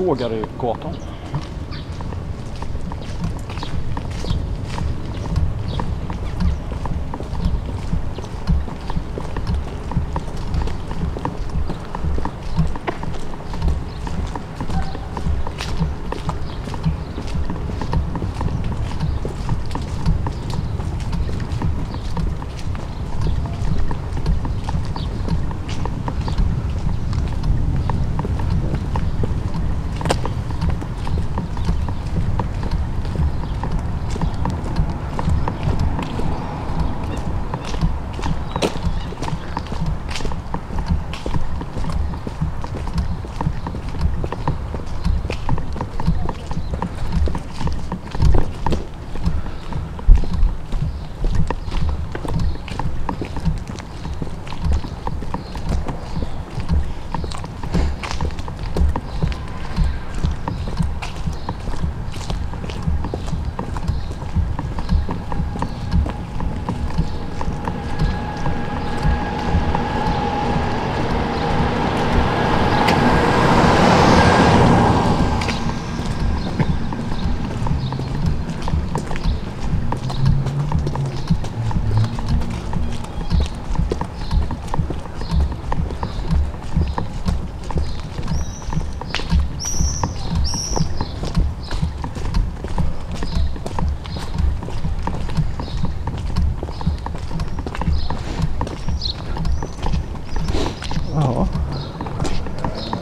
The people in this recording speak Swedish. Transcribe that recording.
Sågaregatan.